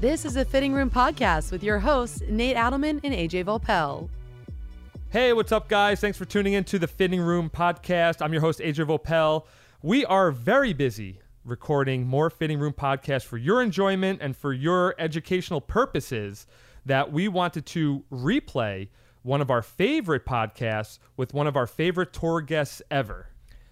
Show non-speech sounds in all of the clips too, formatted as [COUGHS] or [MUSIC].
This is a Fitting Room podcast with your hosts, Nate Adelman and AJ Voelpel. Hey, what's up, guys? Thanks for tuning in to the Fitting Room podcast. I'm your host, AJ Voelpel. We are very busy recording more Fitting Room podcasts for your enjoyment and for your educational purposes that we wanted to replay one of our favorite podcasts with one of our favorite tour guests ever.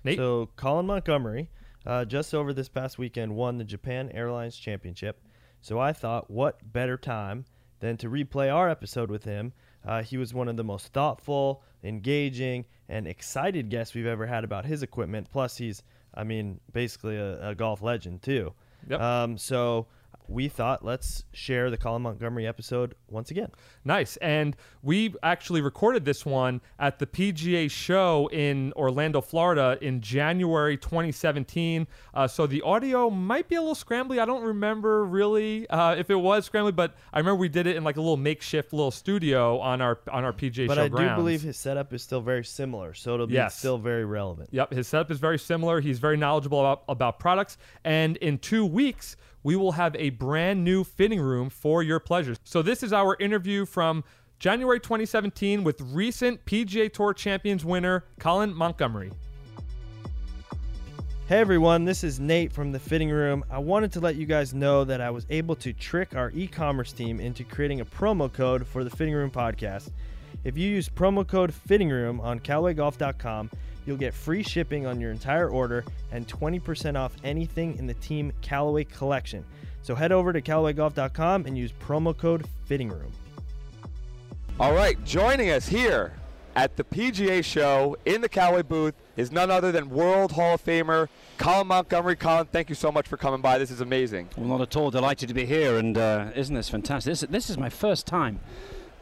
Nate? So Colin Montgomerie, uh, just over this past weekend, won the Japan Airlines Championship. So I thought, what better time than to replay our episode with him? Uh, he was one of the most thoughtful, engaging, and excited guests we've ever had about his equipment. Plus, he's, I mean, basically a, a golf legend too. Yep. Um, so we thought let's share the Colin Montgomerie episode once again. Nice. And we actually recorded this one at the PGA show in Orlando, Florida in January 2017. Uh, so the audio might be a little scrambly. I don't remember really uh, if it was scrambly, but I remember we did it in like a little makeshift little studio on our on our PGA But show But I grounds. do believe his setup is still very similar, so it'll be Yes. still very relevant. Yep, his setup is very similar. He's very knowledgeable about, about products. And in two weeks, we will have a brand new fitting room for your pleasure. So, this is our interview from January 2017 with recent PGA Tour Champions winner Colin Montgomerie. Hey everyone, this is Nate from the Fitting Room. I wanted to let you guys know that I was able to trick our e commerce team into creating a promo code for the Fitting Room podcast. If you use promo code Fitting Room on CallawayGolf.com, you'll get free shipping on your entire order and 20% off anything in the Team Callaway collection. So head over to CallawayGolf.com and use promo code Fitting Room. All right, joining us here at the PGA show in the Callaway booth is none other than World Hall of Famer Colin Montgomerie. Colin, thank you so much for coming by. This is amazing. Well, not at all. Delighted to be here, and uh, isn't this fantastic? This, this is my first time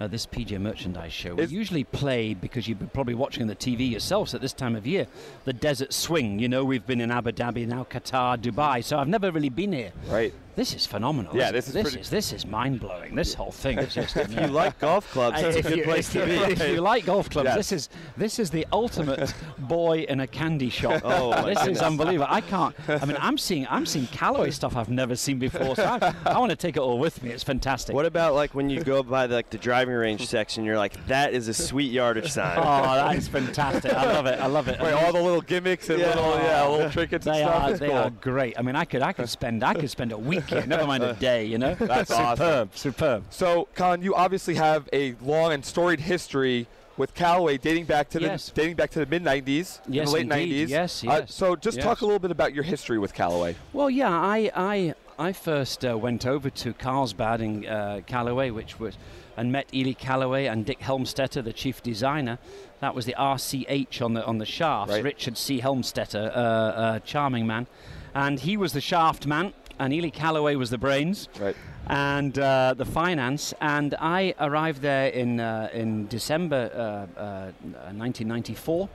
at this PGA Merchandise Show. We usually play, because you've been probably watching the TV yourselves at this time of year, the Desert Swing. You know, we've been in Abu Dhabi, now Qatar, Dubai, so I've never really been here. Right. This is phenomenal. Yeah, this is this pretty- is this is mind blowing. This whole thing is just. [LAUGHS] If you like golf clubs, that's a good you, place to be. If you like golf clubs, Yes. this is this is the ultimate boy in a candy shop. [LAUGHS] Oh, this is unbelievable. I can't. I mean, I'm [LAUGHS] seeing I'm seeing Callaway stuff I've never seen before. So I, I want to take it all with me. It's fantastic. What about like when you go by the, like the driving range section? You're like, that is a sweet yardage sign. Oh, that is fantastic. I love it. I love it. Wait, all the little gimmicks and little, yeah, little trinkets and They stuff. are It's they cool. are great. I mean, I could I could spend I could spend a week here, never mind a day. You know, [LAUGHS] That's awesome. superb, superb. So, Colin, you obviously have a long and storied history with Callaway dating back to Yes. the dating back to the mid '90s, Yes, the late indeed. '90s. Yes, Uh, yes. so, just talk a little bit about your history with Callaway. Well, yeah, I I I first uh, went over to Carlsbad in uh, Callaway, which was and met Ely Callaway and Dick Helmstetter, the chief designer. That was the RCH on the on the shafts. Right. Richard C. Helmstetter, uh, uh, charming man, and he was the shaft man, and Ely Callaway was the brains Right. and uh, the finance. And I arrived there in uh, in December uh, uh, 1994,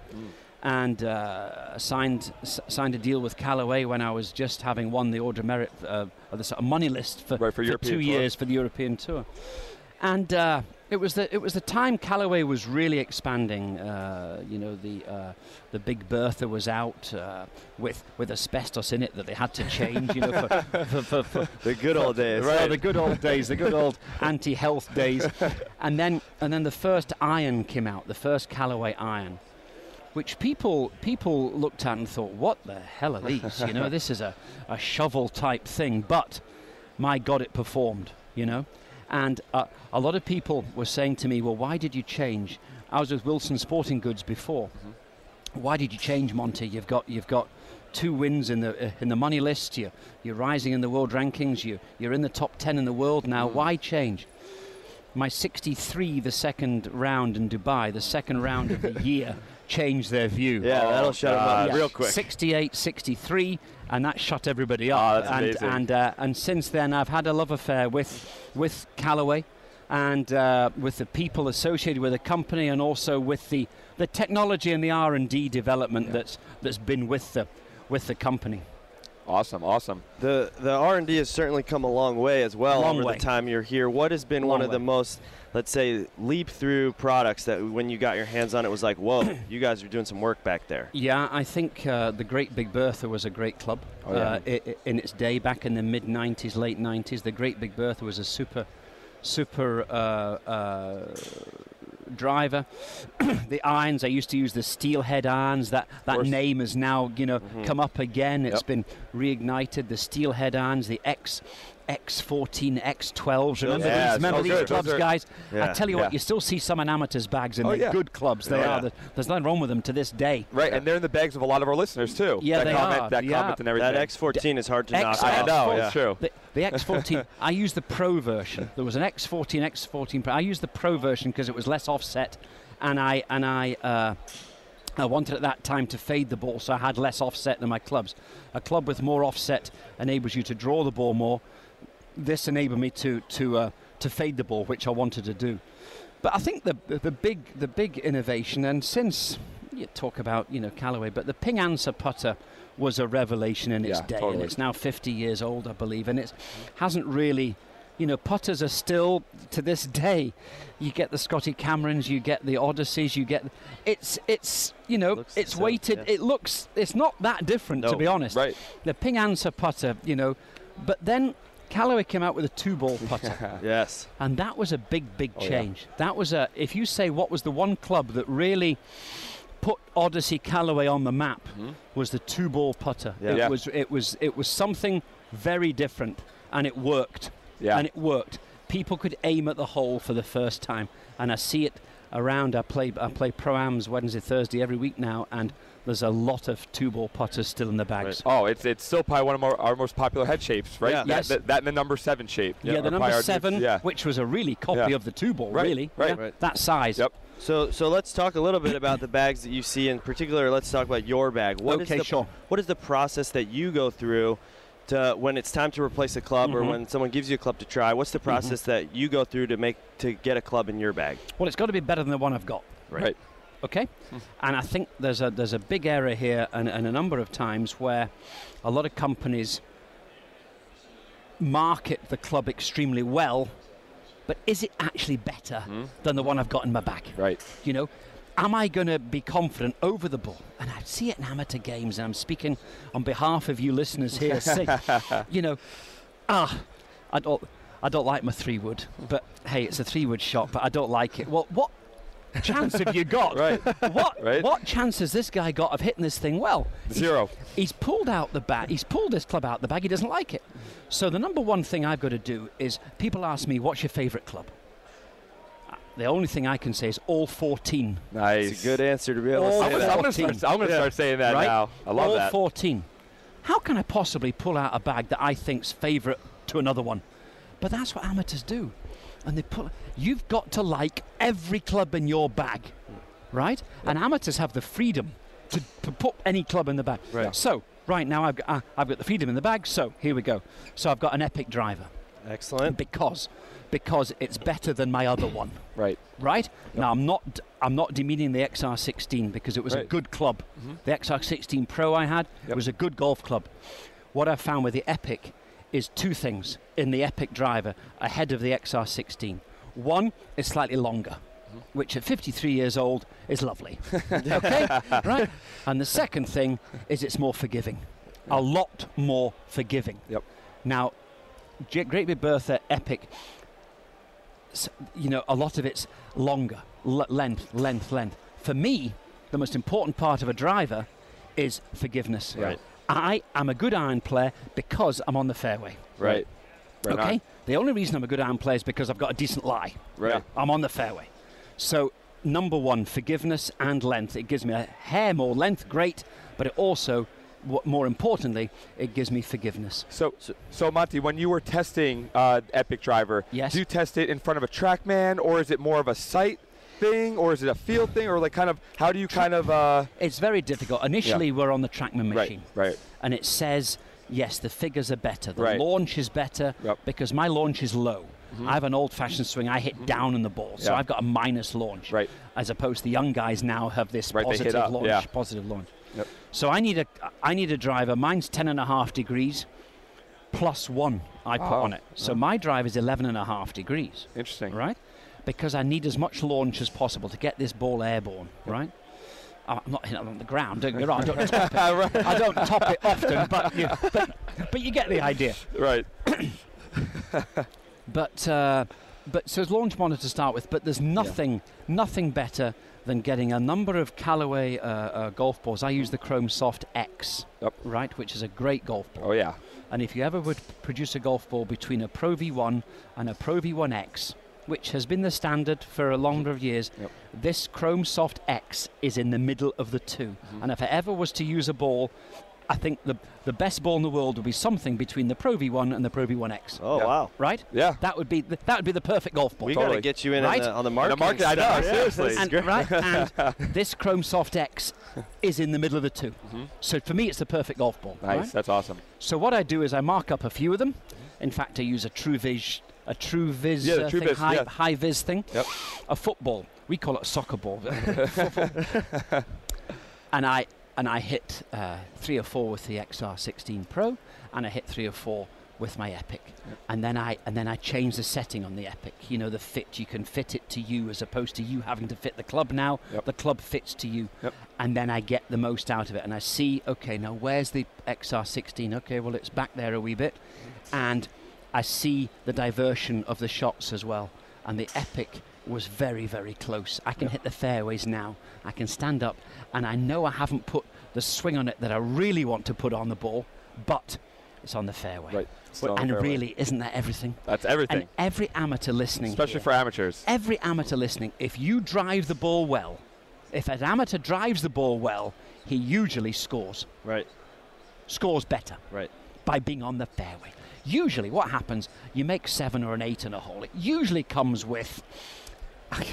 and uh, signed s- signed a deal with Callaway when I was just having won the Order of Merit, uh, the sort of money list for, Right, for European two tour. years for the European tour, and. It was the it was the time Callaway was really expanding. Uh, you know the uh, the Big Bertha was out uh, with with asbestos in it that they had to change. You know for, for, for, for, [LAUGHS] The good old days. Right, the good old days, the good old anti-health days, [LAUGHS] and then and then the first iron came out, the first Callaway iron, which people people looked at and thought, what the hell are these? You know, this is a, a shovel type thing, but my God, it performed. You know, and uh, a lot of people were saying to me, well, why did you change? I was with Wilson Sporting Goods before. Why did you change, Monty? You've got you've got two wins in the uh, in the money list. You're you're rising in the world rankings. You you're in the top ten in the world now. Why change? My 63, the second round in Dubai, the second round of the year, [LAUGHS] changed their view. Yeah, that'll shut 'em up Yeah, real quick. 68, 63, and that shut everybody up. Oh, and amazing. and uh, and since then, I've had a love affair with with Callaway, and uh, with the people associated with the company, and also with the, the technology and the R and D development that's that's been with the with the company. Awesome, awesome. The the R and D has certainly come a long way as well Long over way. the time you're here. What has been one Long of the most, let's say, leap through products that when you got your hands on it was like, whoa, [COUGHS] you guys are doing some work back there. Yeah, I think uh, the Great Big Bertha was a great club Oh, yeah. uh, i- i- in its day, back in the mid '90s, late '90s. The Great Big Bertha was a super, super uh, uh, driver. [COUGHS] the irons, I used to use the steelhead irons. That that name has now, you know, Mhm. come up again. It's Yep. been reignited. The steelhead irons, the X. X14, X12s. Remember Yeah, these? Remember so these good. clubs, Those are- guys? I tell you Yeah. what, you still see some in amateurs bags, and Oh, they're yeah. good clubs. They Oh, are. There's nothing wrong with them to this day. Right, and they're in the bags of a lot of our listeners too. Yeah, that they comment, are, That yeah. comment and everything. That X14 is hard to X- knock I off. know, Yeah. it's true. The, the X14, [LAUGHS] I used the Pro version. There was an X14, X14 Pro. I used the Pro version because it was less offset, and I and I. Uh, I wanted at that time to fade the ball, so I had less offset than my clubs. A club with more offset enables you to draw the ball more. This enabled me to to uh, to fade the ball, which I wanted to do. But I think the the, big the big innovation, and since you talk about you know Callaway, but the Ping Anser putter was a revelation in its Yeah, day, and it's now 50 years old, I believe, and it hasn't really. You know, putters are still to this day. You get the Scotty Camerons, you get the Odysseys, you get. It's it's you know it's weighted. yeah. It looks it's not that different to be honest. Right. The Ping Anser putter, you know, but then Callaway came out with a two-ball [LAUGHS] putter. Yes. And that was a big, big Oh, yeah. change. That was a. If you say what was the one club that really put Odyssey Callaway on the map, Mhm. was the two-ball putter. Yeah. It Yeah. was. It was. It was something very different, and it worked. Yeah. And it worked. People could aim at the hole for the first time, and I see it around. I play. I play pro-ams Wednesday, Thursday every week now, and there's a lot of two-ball putters still in the bags. Oh, it's it's still probably one of our, our most popular head shapes, right? Yeah. That, Yes. that, that and the number seven shape. Yeah, are the number our- seven, Yeah. which was a really copy Yeah. of the two ball, Right, really. right. Yeah, Right. That size. Yep. So so let's talk a little bit about the bags that you see. In particular, let's talk about your bag. What is okay, the, sure. What is the process that you go through to when it's time to replace a club or Mhm. when someone gives you a club to try? What's the process that you go through to make to get a club in your bag? Well, it's got to be better than the one I've got. Right. Okay, and I think there's a there's a big error here, and, and a number of times where a lot of companies market the club extremely well, but is it actually better Mhm. than the one I've got in my bag? Right. You know, am I going to be confident over the ball? And I see it in amateur games, and I'm speaking on behalf of you listeners here. [LAUGHS] Say, you know, ah, I don't, I don't like my three wood, but hey, it's a three wood shot, but I don't like it. Well, what chance have you got? [LAUGHS] Right. What Right. what chance has this guy got of hitting this thing well? Zero. He's pulled out the bag. He's pulled this club out the bag. He doesn't like it. So the number one thing I've got to do is people ask me, "What's your favourite club?" Uh, The only thing I can say is all 14. Nice. It's a good answer to be able to Oh, say I'm gonna, that. I'm gonna 14. start, I'm gonna Yeah. start saying that right? now. I love all that. 14. How can I possibly pull out a bag that I think's favourite to another one? But that's what amateurs do. And they pull. You've got to like every club in your bag, right? And amateurs have the freedom to, to put any club in the bag. Right. So right now I've got, uh, I've got the freedom in the bag. So here we go. So I've got an epic driver Excellent. because because it's better than my other one [COUGHS] Right. right? Now I'm not I'm not demeaning the XR16 because it was a good club. Mhm. The XR16 Pro I had Yep. was a good golf club. What I found with the Epic is two things in the Epic driver ahead of the XR16. One is slightly longer, which at 53 years old is lovely. [LAUGHS] okay, right? And the second thing is it's more forgiving, a lot more forgiving. Yep. Now, Great Big Bertha Epic you know, a lot of it's longer, l- length, length, length. For me, the most important part of a driver is forgiveness. Right. I am a good iron player because I'm on the fairway. Right. Right. okay? on. The only reason I'm a good iron player is because I've got a decent lie. Right. I'm on the fairway. So, number one, forgiveness and length. It gives me a hair more length, great, but it also, what more importantly, it gives me forgiveness. So, so Monty, when you were testing uh, Epic Driver, Yes. do you test it in front of a TrackMan, or is it more of a site thing, or is it a field thing, or like kind of how do you kind of uh, It's very difficult. Initially, we're on the TrackMan machine. right, right, and it says yes the figures are better the Right. launch is better Yep. because my launch is low Mhm. i have an old fashioned swing i hit down in the ball so Yeah. i've got a minus launch right, as opposed to the young guys now have this Right, positive launch yeah. positive launch Yep. So I need a I need a driver. Mine's ten and a half degrees, plus one I put on it. So my drive is eleven and a half degrees, Interesting. right? Because I need as much launch as possible to get this ball airborne, right? I'm not hitting it on the ground. Don't get me wrong. I don't top it. [LAUGHS] I don't top it often, but you, but, but you get the idea. Right. [COUGHS] But uh, but so it's launch monitor to start with. But there's nothing nothing better than getting a number of Callaway uh, uh, golf balls. I use the Chrome Soft X, Yep. right, which is a great golf ball. Oh yeah. And if you ever would produce a golf ball between a Pro V1 and a Pro V1X, which has been the standard for a number of years, Yep. this Chrome Soft X is in the middle of the 2 Mm-hmm. And if I ever was to use a ball, I think the the best ball in the world would be something between the Pro V1 and the Pro V1X. Oh Yeah. wow. Right? Yeah. That would be the, that would be the perfect golf ball. We Totally. got to get you in Right? on, the, on the On market. the market, I know, seriously. and, right, and [LAUGHS] [LAUGHS] this Chrome Soft X [LAUGHS] is in the middle of the 2 So for me, it's the perfect golf ball. Nice. right? That's awesome. So what I do is I mark up a few of them. In fact, I use a Truvis, a Truvis Yeah, the uh, thing, Truvis, high, yeah. high vis thing. Yep. A football. We call it a soccer ball. [LAUGHS] [LAUGHS] and I and I hit uh, three or four with the XR16 Pro, and I hit three or four with my Epic. And then I and then I change the setting on the Epic. You know, the fit you can fit it to you as opposed to you having to fit the club now. Yep. The club fits to you. Yep. And then I get the most out of it. And I see, okay, now where's the XR16? Okay, well it's back there a wee bit. And I see the diversion of the shots as well. And the Epic was very, very close. I can hit the fairways now. I can stand up, and I know I haven't put the swing on it that I really want to put on the ball, but it's on the fairway. Right. Well, and fairway. really, isn't that everything? That's everything. And every amateur listening, Especially here, for amateurs. every amateur listening, if you drive the ball well, if an amateur drives the ball well, he usually scores. Right. Scores better Right. by being on the fairway. Usually, what happens, you make seven or an eight in a hole. It usually comes with, I,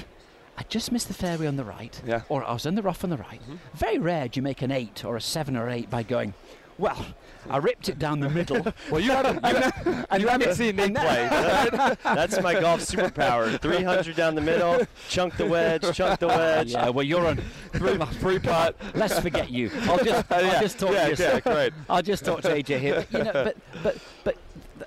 I just missed the fairway on the right, Yeah. or I was in the rough on the right. Mm-hmm. Very rare do you make an eight or a seven or eight by going, well, I ripped it down the middle. [LAUGHS] Well, you haven't, you haven't, [LAUGHS] you haven't seen me play. [LAUGHS] That's my golf superpower. 300 down the middle, chunk the wedge, chunk the wedge. yeah, well, you're on. Free, free putt. Let's forget you. I'll just, I'll yeah, just talk yeah, to yourself. yeah, great. I'll just talk to AJ here. But, you know, but, but, but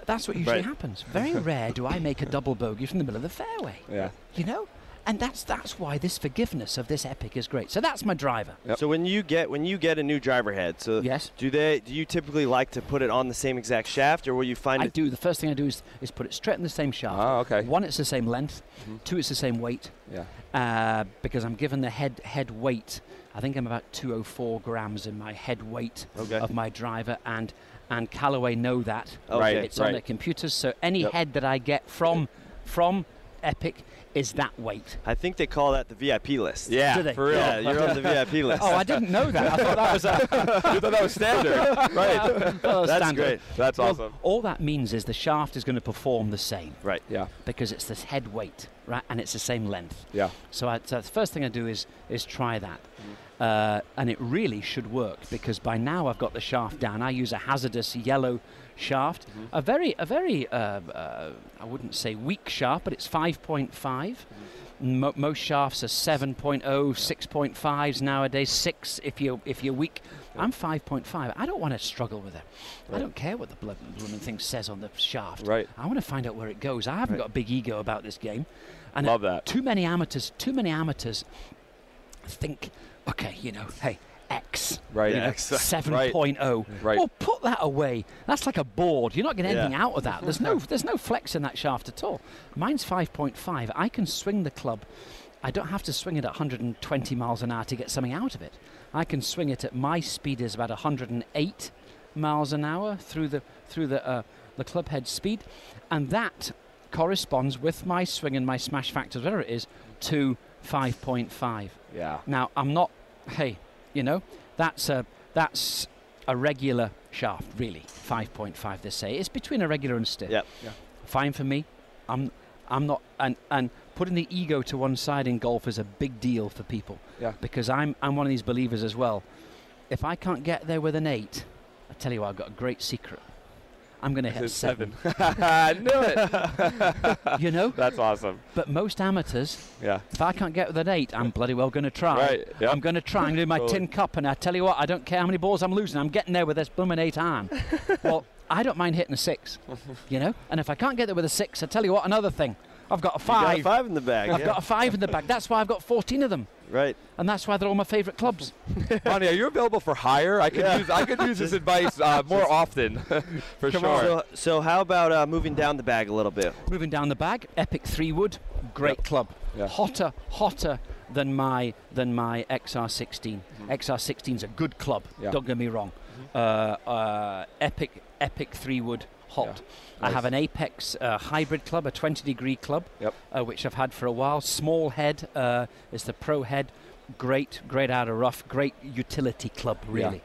th- that's what usually Right. happens. Very [LAUGHS] rare do I make a double bogey from the middle of the fairway. Yeah. you know and that's that's why this forgiveness of this epic is great so that's my driver Yep. So when you get when you get a new driver head, so Yes. do they do you typically like to put it on the same exact shaft, or will you find i it? do the first thing i do is, is put it straight in the same shaft Oh, okay. one it's the same length Mhm. two it's the same weight Yeah. uh, because i'm given the head head weight i think i'm about 204 grams in my head weight Okay. of my driver and and callaway know that Okay. Right. it's on their computers so any Yep. head that i get from from epic is that weight I think they call that the VIP list. Yeah, Do they? for real. Yeah, you're on the VIP list. oh i didn't know that i thought that was a [LAUGHS] you thought that was standard, [LAUGHS] right? I that was That's standard. great. That's Well, awesome. All that means is the shaft is going to perform the same Right. Yeah, because it's this head weight, right, and it's the same length. yeah. So, I, so the first thing I do is is try that, Mm-hmm. Uh, and it really should work because by now I've got the shaft down. I use a HZRDUS yellow shaft, Mm-hmm. a very a very uh, uh, I wouldn't say weak shaft, but it's 5.5. Mm-hmm. Mo- most shafts are 7.0, 6.5s nowadays. Six if you if you're weak. I'm 5.5. I don't want to struggle with it. I don't care what the blood blooming thing says on the shaft. Right. I want to find out where it goes. I haven't Right. got a big ego about this game. And Love that. Too many amateurs. Too many amateurs think, okay, you know, hey, X. Right. You know, X, 7.0. Right. Well, put that away. That's like a board. You're not getting Yeah. anything out of that. There's no, [LAUGHS] there's no flex in that shaft at all. Mine's 5.5. I can swing the club. I don't have to swing it at 120 miles an hour to get something out of it. I can swing it at my speed is about 108 miles an hour through the through the uh, the club head speed, and that corresponds with my swing and my smash factors, whatever it is, to 5.5. Yeah. Now I'm not. Hey, you know, that's a that's a regular shaft, really. 5.5. They say it's between a regular and stiff. Yep. Fine for me. I'm I'm not and and putting the ego to one side in golf is a big deal for people. Yeah. Because I'm I'm one of these believers as well. If I can't get there with an eight, I tell you what, I've got a great secret. I'm going to hit seven. [LAUGHS] I knew it. [LAUGHS] You know, That's awesome. but most amateurs, Yeah. if I can't get with an eight, I'm bloody well going to try. Right, yeah. I'm going to try and do my Totally. tin cup, and I tell you what, I don't care how many balls I'm losing. I'm getting there with this blooming eight iron. [LAUGHS] well, I don't mind hitting a six, you know. And if I can't get there with a six, I tell you what, another thing, I've got a You got five. a five in the bag. I've yeah. got a five in the bag. That's why I've got 14 of them, right. and that's why they're all my favourite clubs. [LAUGHS] Ronnie, are you available for hire? I could Yeah. use I could use this [LAUGHS] advice uh, more often, [LAUGHS] for Come sure. on. So, so how about uh, moving down the bag a little bit? Moving down the bag, Epic Three Wood, great Yep. club. Yeah. Hotter, hotter than my than my XR16. XR16 is a good club. Mm-hmm. Yeah. Mm-hmm. Don't get me wrong. Uh, uh, epic, epic Three Wood, hot. I Nice. have an Apex uh, hybrid club, a 20 degree club, Yep. uh, which I've had for a while. Small head, uh, it's the Pro head. Great, great out of rough, great utility club, really.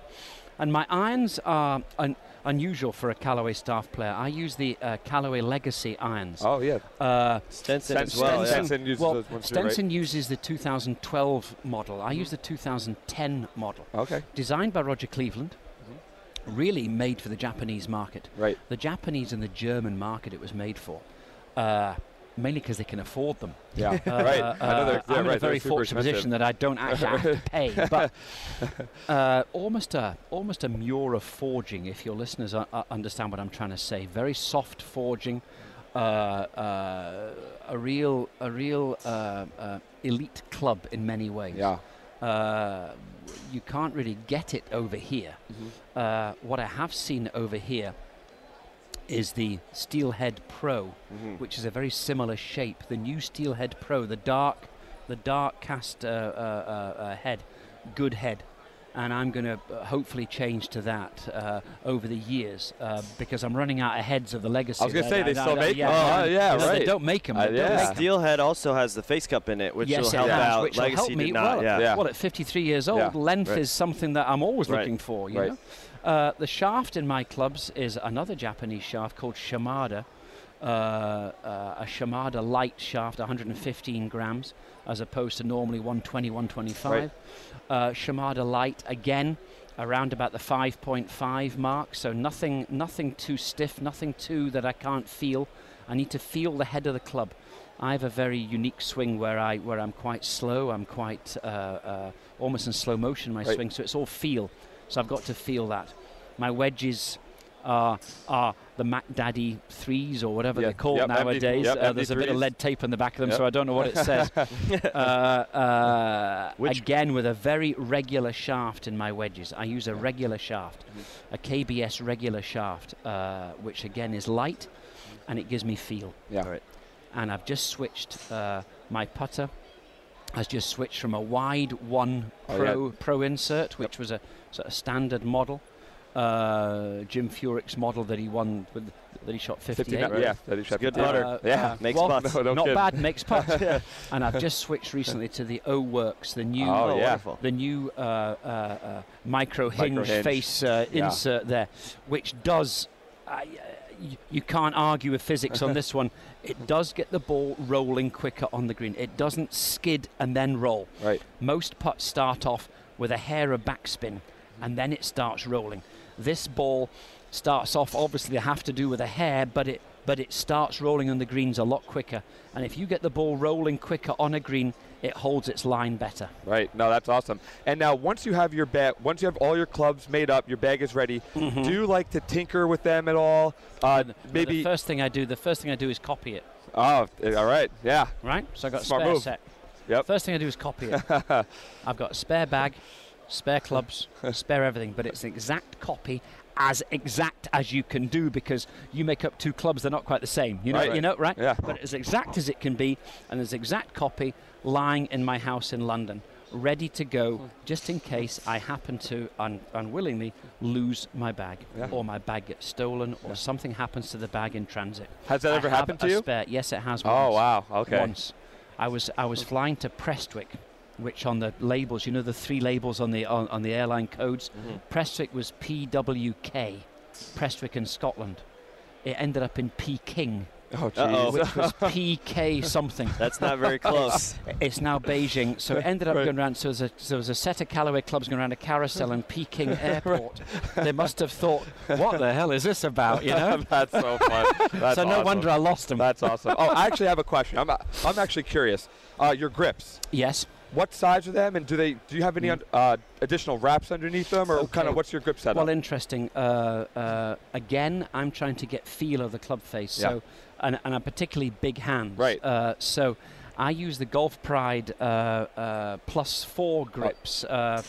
And my irons are un- unusual for a Callaway staff player. I use the uh, Callaway Legacy irons. Oh yeah. Uh, Stenson as Stenson, well. yeah. Stenson uses well, those ones too, right? Stenson uses the 2012 model. I use the 2010 model, Okay. designed by Roger Cleveland. Really made for the Japanese market. Right. The Japanese and the German market it was made for, uh, mainly because they can afford them. Yeah. Uh, [LAUGHS] right. uh, I know they're, yeah, I'm in a very fortunate position that I don't actually have to [LAUGHS] pay, but uh, almost a almost a Miura forging. If your listeners understand what I'm trying to say, very soft forging, uh, uh, a real a real uh, uh, elite club in many ways. Yeah. You can't really get it over here. Mm-hmm. Uh, what I have seen over here is the Steelhead Pro, Mhm. which is a very similar shape. The new Steelhead Pro, the dark, the dark cast uh, uh, uh, uh, head, good head, and I'm going to uh, hopefully change to that uh, over the years uh, because I'm running out of heads of the legacy. I was gonna say, they I- I- still I- make yeah, them? Oh, yeah, You know, They right. don't make them. Uh, yeah. Steelhead also has the face cup in it, which yes, will it help has, out. which will help me. not. well, yeah. Yeah. well, at 53 years old, Yeah. length Right. is something that I'm always Right. looking for. You Right. know, uh, the shaft in my clubs is another Japanese shaft called Shimada, uh, uh, a Shimada light shaft, 115 grams, as opposed to normally 120, 125. Right. Uh, Shimada light again. Around about the 5.5 mark, so nothing, nothing too stiff, nothing too that I can't feel. I need to feel the head of the club. I have a very unique swing where I where I'm quite slow. I'm quite uh, uh, almost in slow motion my Right. swing, so it's all feel. So I've got to feel that. My wedges are are the Mack Daddy threes or whatever Yeah. they're called Yep, nowadays. yep, uh, there's a bit of lead tape on the back of them, Yep. so I don't know what it says. [LAUGHS] uh, uh, again, with a very regular shaft in my wedges. I use a regular shaft, Mm-hmm. a KBS regular shaft, uh, which again is light, and it gives me feel Yeah. for it. And I've just switched uh, my putter. Has just switched from a wide one Oh, pro pro insert, which was a sort of standard model, uh, Jim Furyk's model that he won with, that he shot 58. 59, right? Yeah. That is It's a good putter. Uh, Yeah. uh, Makes well, putts. No, [LAUGHS] no not kidding. bad, makes putts. [LAUGHS] and I've just switched recently to the O Works, the new Oh, yeah. the new uh, uh, uh, micro hinge Micro hinge. face uh, Yeah. insert there, which does. Uh, you can't argue with physics on this [LAUGHS] one. It does get the ball rolling quicker on the green. It doesn't skid and then roll. Right. Most putts start off with a hair of backspin and then it starts rolling. This ball starts off obviously they have to do with a hair, but it but it starts rolling on the greens a lot quicker. And if you get the ball rolling quicker on a green, it holds its line better. Right. No, that's awesome. And now, once you have your bag, once you have all your clubs made up, your bag is ready. Mm-hmm. Do you like to tinker with them at all? Uh, The- the maybe. first thing I do, the first thing I do is copy it. Oh, eh, all right. Yeah. Right? So I got a Smart spare move. set. Yep. First thing I do is copy it. [LAUGHS] I've got a spare bag, spare clubs, [LAUGHS] spare everything, but it's an exact copy, as exact as you can do because you make up two clubs, they're not quite the same. You know, Right. you know, right? Yeah. But as exact as it can be, and there's exact copy lying in my house in London, ready to go, just in case I happen to un- unwillingly lose my bag, Yeah. or my bag gets stolen, or something happens to the bag in transit. Has that I ever happened to you? Spare. Yes, it has. Oh wow. Okay. Once, I was I was flying to Prestwick, which on the labels, you know, the three labels on the on, on the airline codes. Mm-hmm. Prestwick was PWK, Prestwick in Scotland. It ended up in Peking Oh, Uh-oh. which was [LAUGHS] PK something. That's not very close. [LAUGHS] It's now Beijing, so it ended up Right. going around. So there was, a, so there was a set of Callaway clubs going around a carousel in Peking [LAUGHS] Airport. They must have thought, "What the hell is this about?" You know. That's so fun. That's so no awesome. wonder I lost them. That's awesome. Oh, I actually have a question. I'm, I'm actually curious. Uh, your grips. yes. What size are them, and do they? Do you have any un- uh, additional wraps underneath them, or Mm. Okay. kind of what's your grip setup? Well, interesting. Uh, uh, again, I'm trying to get feel of the club face. Yeah. So, and, and a particularly big hands. Right. Uh, so, I use the Golf Pride uh, uh, plus four grips. Uh,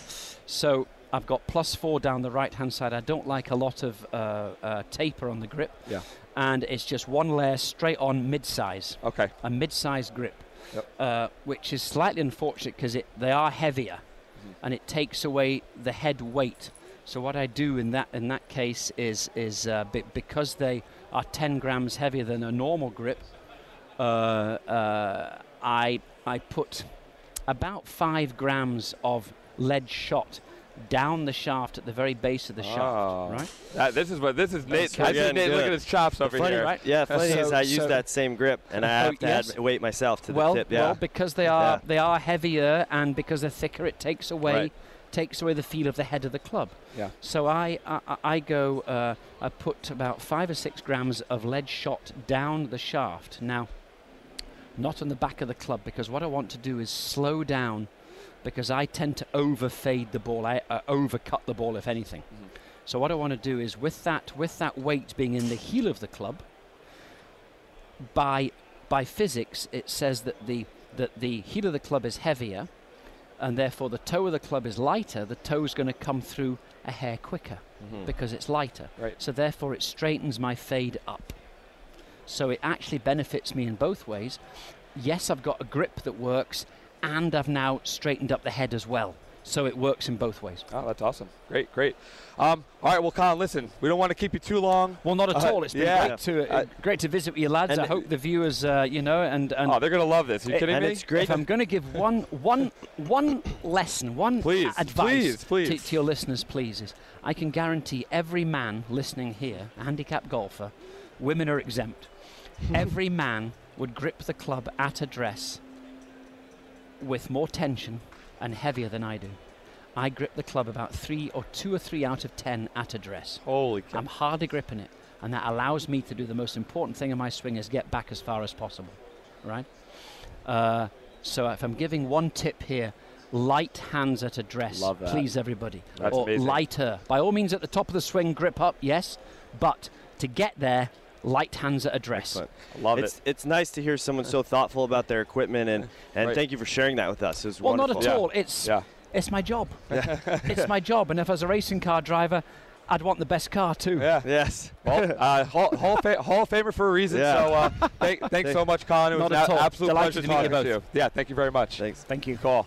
so I've got plus four down the right hand side. I don't like a lot of uh, uh, taper on the grip. Yeah. And it's just one layer straight on mid size, okay. a mid size grip, Yep. uh, which is slightly unfortunate because they are heavier Mm-hmm. and it takes away the head weight. So what I do in that in that case is is uh, be, because they are 10 grams heavier than a normal grip, uh, uh, I I put about five grams of lead shot down the shaft at the very base of the Oh. shaft, right? That, this is what this is. Nate, That's this is Nate. Look at his chops over Funny, here. right? Yeah, funny is So- I use so- that same grip, and I Oh, have to yes. add weight myself to the well, tip. Yeah. well, because they are Yeah. they are heavier and because they're thicker, it takes away Right. takes away the feel of the head of the club. Yeah. So I I, I- I go uh, I put about five or six grams of lead shot down the shaft. Now, not on the back of the club because what I want to do is slow down because I tend to overfade the ball. I uh, overcut the ball if anything. Mhm. So what I want to do is with that with that weight being in the heel of the club, by by physics it says that the that the heel of the club is heavier, and therefore the toe of the club is lighter. The toe is going to come through a hair quicker Mhm. because it's lighter. Right. So therefore it straightens my fade up. So it actually benefits me in both ways. Yes, I've got a grip that works, and I've now straightened up the head as well. So it works in both ways. Oh, that's awesome. Great, great. Um, all right, well, Colin, listen, we don't want to keep you too long. Well, not at Uh, all. It's been yeah. great to uh, Uh, great to visit with you lads. and I hope the viewers, uh, you know, and and oh, they're gonna love this. Are you Hey, kidding and me? it's great. if I'm going to give one one one lesson, one Please, advice please, please. To, to your listeners, please, is I can guarantee every man listening here, a handicap golfer, women are exempt. [LAUGHS] every man would grip the club at address with more tension and heavier than I do. I grip the club about three or two or three out of ten at address. Holy cow. I'm hardly gripping it, and that allows me to do the most important thing in my swing is get back as far as possible, right? Uh, so if I'm giving one tip here, light hands at address, please everybody, That's or amazing. lighter. By all means, at the top of the swing, grip up, yes, but to get there, light hands at address. Excellent. Love it's it. it's nice to hear someone so thoughtful about their equipment, and and Right. thank you for sharing that with us. It was Well, wonderful. not at Yeah. all. It's Yeah. it's my job. [LAUGHS] it's my job, and if I was a racing car driver, I'd want the best car too. Yeah. [LAUGHS] Yes. Well, uh, Hall, Hall, of Fa- Hall of Famer for a reason. Yeah. So uh, thank, thanks [LAUGHS] so much, Colin. It was Not an a- absolute Delighted pleasure to meet talking to you. Yeah, thank you very much. Thanks. Thank you. Cool.